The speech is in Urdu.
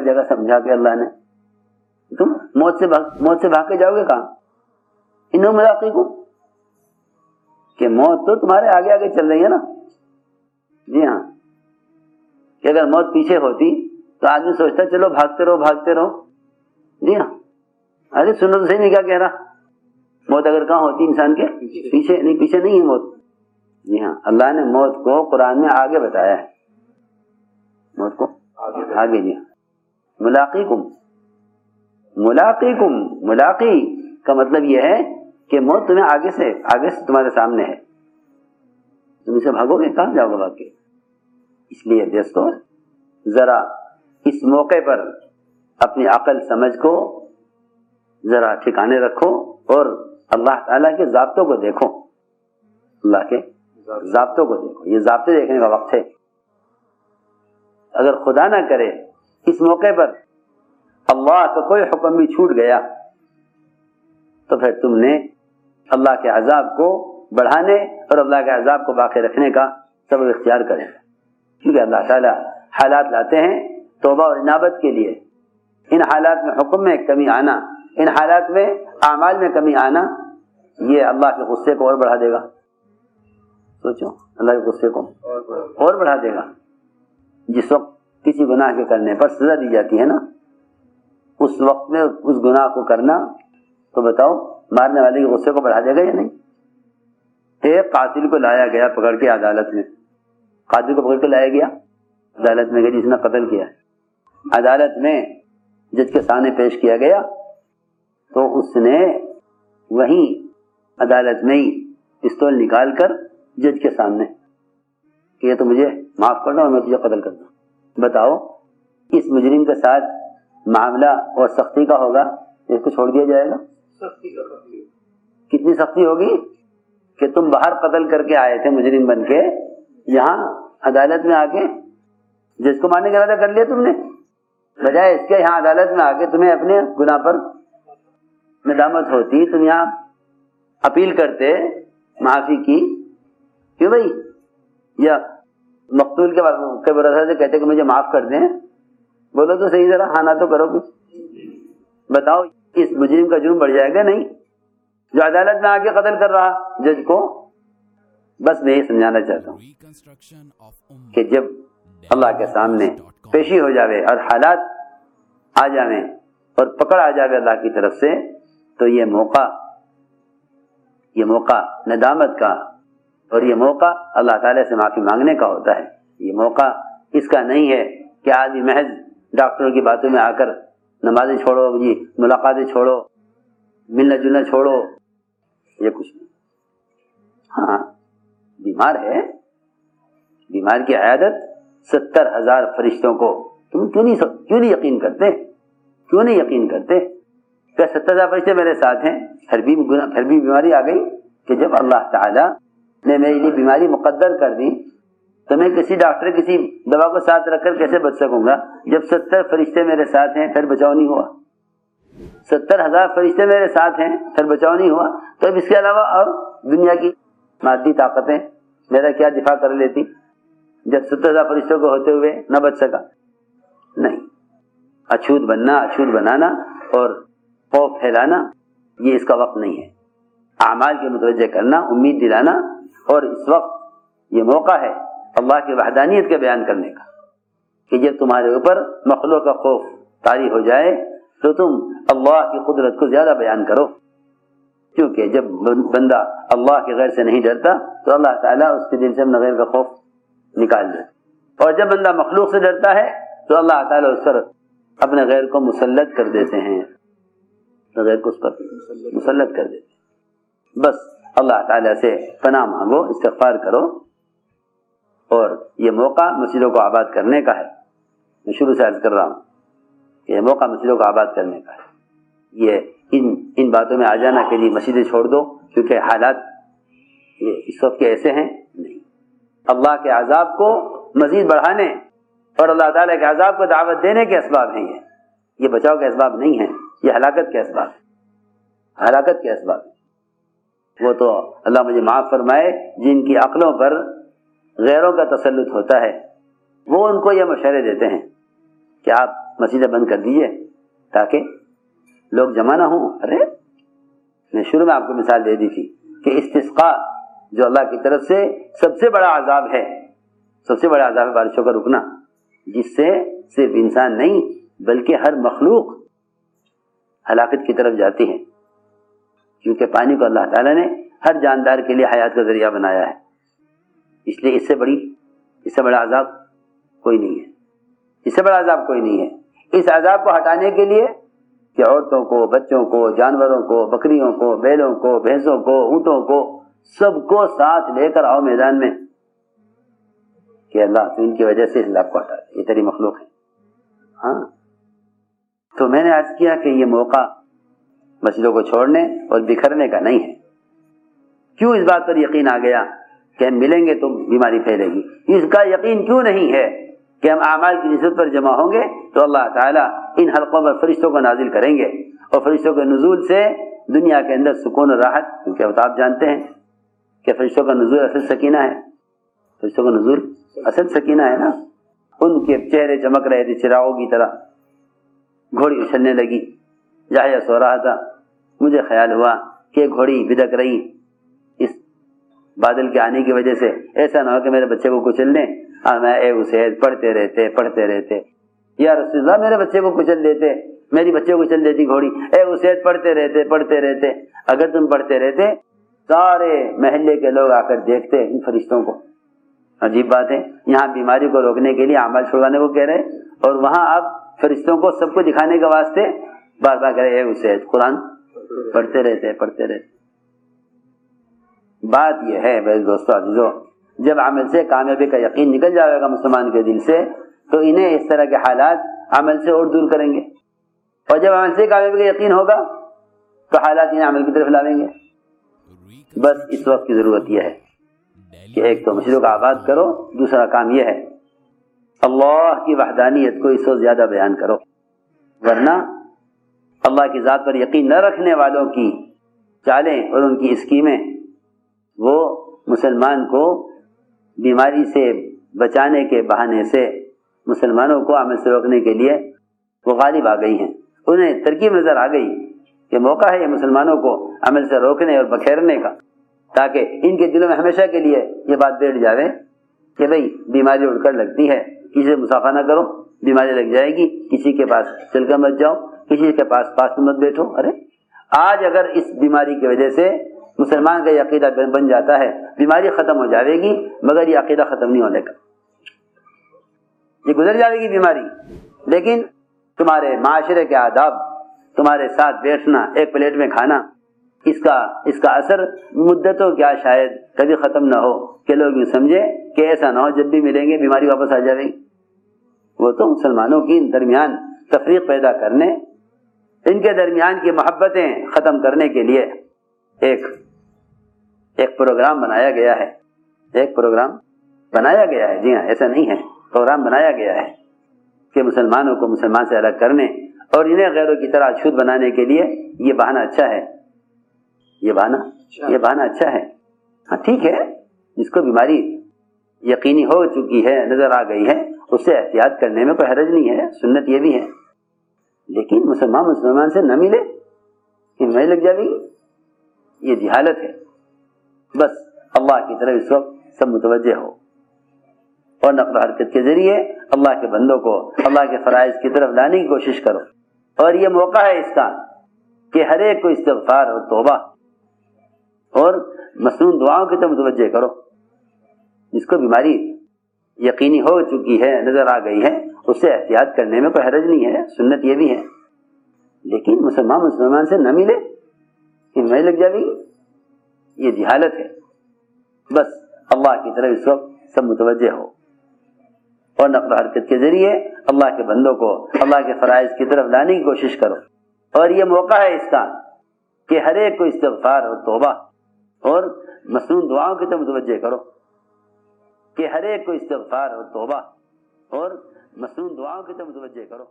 جگہ سمجھا کے اللہ نے۔ تم موت سے بھاگ موت سے بھاگ کے جاؤ گے کہاں؟ انہوں ملاقی کو۔ کہ موت تو تمہارے آگے آگے چل رہی ہے نا۔ جی ہاں۔ کہ اگر موت پیچھے ہوتی تو آدمی سوچتا چلو بھاگتے رہو بھاگتے رہو۔ جی ہاں۔ ارے سنو تو صحیح نہیں کیا کہہ رہا۔ موت اگر کہاں ہوتی انسان کے؟ پیچھے نہیں پیچھے نہیں ہے موت۔ جی ہاں۔ اللہ نے موت کو قرآن میں آگے بتایا ہے۔ موت کو آگے جی ہاں۔ ملاقی کم ملاقی کم ملاقی کا مطلب یہ ہے کہ موت تمہیں آگے سے آگے سے تمہارے سامنے ہے۔ تم اسے بھاگو گے؟ کہاں جاؤ گے بھاگ کے؟ اس لیے دوستو ذرا اس موقع پر اپنی عقل سمجھ کو، ذرا ٹھکانے رکھو اور اللہ تعالیٰ کے ضابطوں کو دیکھو۔ اللہ کے ضابطوں کو دیکھو۔ یہ ضابطے دیکھنے کا وقت ہے۔ اگر خدا نہ کرے اس موقع پر اللہ کا کوئی حکم بھی چھوٹ گیا تو پھر تم نے اللہ کے عذاب کو بڑھانے اور اللہ کے عذاب کو باقی رکھنے کا سبب اختیار کریں کیونکہ اللہ تعالیٰ حالات لاتے ہیں توبہ اور عنابت کے لیے۔ ان حالات میں حکم میں کمی آنا، ان حالات میں اعمال میں کمی آنا، یہ اللہ کے غصے کو اور بڑھا دے گا۔ سوچو، اللہ کے غصے کو اور بڑھا دے گا۔ جس وقت کسی گناہ کے کرنے پر سزا دی جاتی ہے نا؟ اس وقت میں اس گناہ کو کرنا، تو بتاؤ، مارنے والے کے غصے کو بڑھا دے گا یا نہیں؟ ایک قاتل کو لایا گیا پکڑ کے عدالت میں۔ قاتل کو پکڑ کے لایا گیا، عدالت میں جس نے قتل کیا۔ عدالت میں جج کے سامنے پیش کیا گیا، تو اس نے وہیں عدالت میں ہی پستول نکال کر جج کے سامنے کہ یہ تو مجھے معاف کرنا اور میں تجھے قتل کرنا بتاؤ اس مجرم کے ساتھ معاملہ اور سختی کا ہوگا؟ اس کو چھوڑ دیا جائے گا؟ کتنی سختی ہوگی؟ کہ تم باہر قتل کر کے آئے تھے مجرم بن کے یہاں عدالت میں آ کے جس کو مارنے کا ارادہ کر لیا تم نے؟ بجائے اس کے یہاں عدالت میں آ کے تمہیں اپنے گناہ پر ندامت ہوتی تم یہاں اپیل کرتے معافی کی کیوں بھائی یا مقتول کے بھروسہ سے کہتے کہ مجھے معاف کر دیں۔ بولو تو صحیح ذرا ہانا تو کرو کچھ۔ بتاؤ اس مجرم کا جرم بڑھ جائے گا نہیں؟ جو عدالت میں آ کے قتل کر رہا جج کو؟ بس میں یہ سمجھانا چاہتا ہوں کہ جب اللہ کے سامنے پیشی ہو جاوے اور حالات آ جائیں اور پکڑ آ جاوے اللہ کی طرف سے تو یہ موقع یہ موقع ندامت کا اور یہ موقع اللہ تعالیٰ سے معافی مانگنے کا ہوتا ہے۔ یہ موقع اس کا نہیں ہے کہ آدمی محض ڈاکٹروں کی باتوں میں آ کر نمازیں چھوڑو جی ملاقاتیں چھوڑو، ملنا جلنا چھوڑو، یہ کچھ نہیں۔ ہاں بیمار ہے۔ بیمار کی عیادت ستر ہزار فرشتوں کو تم کیوں نہیں کیوں نہیں یقین کرتے؟ کیوں نہیں یقین کرتے؟ کیا ستر ہزار فرشتے میرے ساتھ ہیں، پھر بھی پھر بھی بیماری آ گئی کہ جب اللہ تعالیٰ نے میری لیے بیماری مقدر کر دی تو میں کسی ڈاکٹر کسی دوا کو ساتھ رکھ کر کیسے بچ سکوں گا؟ جب ستر فرشتے میرے ساتھ ہیں، پھر بچاؤ نہیں ہوا۔ ستر ہزار فرشتے میرے ساتھ ہیں، پھر بچاؤ نہیں ہوا۔ تو اب اس کے علاوہ اور دنیا کی مادی طاقتیں میرا کیا دفاع کر لیتی؟ جب ستر ہزار فرشتوں کو ہوتے ہوئے نہ بچ سکا۔ نہیں۔ اچھوت بننا، اچھوت بنانا اور خوف پھیلانا یہ اس کا وقت نہیں ہے۔ اعمال کے متوجہ کرنا، امید دلانا اور اس وقت یہ موقع ہے اللہ کی وحدانیت کے بیان کرنے کا کہ جب تمہارے اوپر مخلوق کا خوف طاری ہو جائے تو تم اللہ کی قدرت کو زیادہ بیان کرو۔ کیونکہ جب بندہ اللہ کے غیر سے نہیں ڈرتا تو اللہ تعالیٰ اس کے دل سے غیر کا خوف نکال دے اور جب بندہ مخلوق سے ڈرتا ہے تو اللہ تعالیٰ اس پر اپنے غیر کو مسلط کر دیتے ہیں۔ غیر کو اس پر مسلط کر دیتے بس اللہ تعالیٰ سے پناہ مانگو، استغفار کرو۔ اور یہ موقع مسجدوں کو آباد کرنے کا ہے۔ میں شروع سے عرض کر رہا ہوں کہ یہ موقع مسجدوں کو آباد کرنے کا ہے۔ یہ ان ان باتوں میں آ جانا کے لیے مسجدیں چھوڑ دو، کیونکہ حالات یہ اس وقت کے ایسے ہیں نہیں۔ اللہ کے عذاب کو مزید بڑھانے اور اللہ تعالیٰ کے عذاب کو دعوت دینے کے اسباب ہیں یہ۔ یہ بچاؤ کے اسباب نہیں ہیں، یہ ہلاکت کے اسباب ہلاکت کے اسباب ہیں۔ وہ تو اللہ مجھے معاف فرمائے، جن کی عقلوں پر غیروں کا تسلط ہوتا ہے، وہ ان کو یہ مشورے دیتے ہیں کہ آپ مسجدیں بند کر دیجیے تاکہ لوگ جمع نہ ہوں۔ ارے، میں شروع میں آپ کو مثال دے دی تھی کہ استسقا جو اللہ کی طرف سے سب سے بڑا عذاب ہے، سب سے بڑا عذاب ہے بارشوں کا رکنا، جس سے صرف انسان نہیں، بلکہ ہر مخلوق ہلاکت کی طرف جاتی ہے۔ کیونکہ پانی کو اللہ تعالیٰ نے ہر جاندار کے لیے حیات کا ذریعہ بنایا ہے۔ اس لیے اس سے بڑی، اس سے بڑا عذاب کوئی نہیں ہے۔ اس سے بڑا عذاب کوئی نہیں ہے۔ اس عذاب کو ہٹانے کے لیے کہ عورتوں کو، بچوں کو، جانوروں کو، بکریوں کو، بیلوں کو، بھینسوں کو، اونٹوں کو سب کو ساتھ لے کر آؤ میدان میں کہ اللہ تو ان کی وجہ سے اس عذاب کو ہٹا یہ تیری مخلوق ہے۔ ہاں۔ تو میں نے عرض کیا کہ یہ موقع مسجدوں کو چھوڑنے اور بکھرنے کا نہیں ہے۔ کیوں اس بات پر یقین آ گیا کہ ہم ملیں گے تو بیماری پھیلے گی؟ اس کا یقین کیوں نہیں ہے کہ ہم اعمال کی نسبت پر جمع ہوں گے تو اللہ تعالیٰ ان حلقوں پر فرشتوں کو نازل کریں گے اور فرشتوں کے نزول سے دنیا کے اندر سکون و راحت، کیونکہ آپ جانتے ہیں کہ فرشتوں کا نزول اصل سکینہ ہے۔ فرشتوں کا نزول اصل سکینہ ہے نا؟ ان کے چہرے چمک رہے تھے، چراغوں کی طرح۔ گھوڑی اچھلنے لگی۔ جہاں سو رہا تھا۔ مجھے خیال ہوا کہ گھوڑی بدک رہی۔ اس بادل کے آنے کی وجہ سے ایسا نہ ہو کہ میرے بچے کو کچل لیں اور ہاں، میں اے اسے پڑھتے رہتے پڑھتے رہتے۔ یا رسول اللہ، میرے بچے کو کچل دیتے۔ میری بچے کو کچل دیتی گھوڑی۔ اے اسے پڑھتے رہتے پڑھتے رہتے۔ اگر تم پڑھتے رہتے، سارے محلے کے لوگ آ کر دیکھتے ان فرشتوں کو۔ عجیب بات ہے۔ یہاں بیماری کو روکنے کے لیے عمل چھڑوانے کو کہہ رہے اور وہاں آپ فرشتوں کو سب کو دکھانے کے واسطے بار بار کرے اسے قرآن پڑھتے رہتے پڑھتے رہتے بات یہ ہے بھائی دوستو، عزیزو، جب عمل سے کامیابی کا یقین نکل جائے گا مسلمان کے دل سے، تو انہیں اس طرح کے حالات عمل سے اور دور کریں گے۔ اور جب عمل سے کامیابی کا یقین ہوگا، تو حالات انہیں عمل کی طرف لاویں گے۔ بس اس وقت کی ضرورت یہ ہے کہ ایک تو مسجدوں کا آباد کرو، دوسرا کام یہ ہے، اللہ کی وحدانیت کو اس وقت زیادہ بیان کرو۔ ورنہ اللہ کی ذات پر یقین نہ رکھنے والوں کی چالیں اور ان کی اسکیمیں، وہ مسلمان کو بیماری سے بچانے کے بہانے سے مسلمانوں کو عمل سے روکنے کے لیے وہ غالب آ گئی ہیں۔ انہیں ترکیب نظر آ گئی کہ موقع ہے یہ مسلمانوں کو عمل سے روکنے اور بکھیرنے کا، تاکہ ان کے دلوں میں ہمیشہ کے لیے یہ بات بیٹھ جاوے کہ بھائی بیماری اڑ کر لگتی ہے، کسی سے مسافہ نہ کرو، بیماری لگ جائے گی، کسی کے پاس چل کر مت جاؤ۔ کسی کے پاس پاس مت بیٹھو۔ ارے، آج اگر اس بیماری کی وجہ سے مسلمان کا یہ عقیدہ بن جاتا ہے، بیماری ختم ہو جاوے گی، مگر یہ عقیدہ ختم نہیں ہونے کا۔ یہ گزر جائے گی بیماری، لیکن تمہارے معاشرے کے آداب، تمہارے ساتھ بیٹھنا، ایک پلیٹ میں کھانا، اس کا اس کا اثر مدتوں کیا شاید کبھی ختم نہ ہو، کہ لوگ یوں سمجھے کہ ایسا نہ ہو، جب بھی ملیں گے بیماری واپس آ جائے گی۔ وہ تو مسلمانوں کی درمیان تفریق پیدا کرنے ان کے درمیان کی محبتیں ختم کرنے کے لیے ایک ایک پروگرام بنایا گیا ہے۔ ایک پروگرام بنایا گیا ہے۔ جی ہاں ایسا نہیں ہے۔ پروگرام بنایا گیا ہے کہ مسلمانوں کو مسلمان سے الگ کرنے اور انہیں غیروں کی طرح چھوت بنانے کے لیے یہ بہانہ اچھا ہے۔ یہ بہانہ یہ بہانہ اچھا ہے۔ ہاں ٹھیک ہے۔ جس کو بیماری یقینی ہو چکی ہے، نظر آ گئی ہے، اس سے احتیاط کرنے میں کوئی حرج نہیں ہے۔ سنت یہ بھی ہے۔ لیکن مسلمان مسلمان سے نہ ملے میں لگ جائے گی، یہ جہالت ہے۔ بس اللہ کی طرف اس وقت سب متوجہ ہو۔ اور نقل و حرکت کے ذریعے اللہ کے بندوں کو، اللہ کے فرائض کی طرف لانے کی کوشش کرو۔ اور یہ موقع ہے اس کا کہ ہر ایک کو استغفار اور توبہ اور مصنون دعاؤں کی طرف متوجہ کرو۔ جس کو بیماری یقینی ہو چکی ہے، نظر آ گئی ہے، اس سے احتیاط کرنے میں کوئی حرج نہیں ہے، سنت یہ بھی ہے۔ لیکن مسلمان مسلمان سے نہ ملے، کہ میں لگ جائے گی یہ جہالت ہے۔ بس اللہ کی طرف اس وقت سب متوجہ ہو۔ اور نقل و حرکت کے ذریعے اللہ کے بندوں کو، اللہ کے فرائض کی طرف لانے کی کوشش کرو۔ اور یہ موقع ہے اس کا کہ ہر ایک کو استغفار اور توبہ اور مصنون دعاؤں کی طرف متوجہ کرو۔ کہ ہر ایک کو استغفار اور توبہ اور مصنون دعاؤں کی طرف متوجہ کرو۔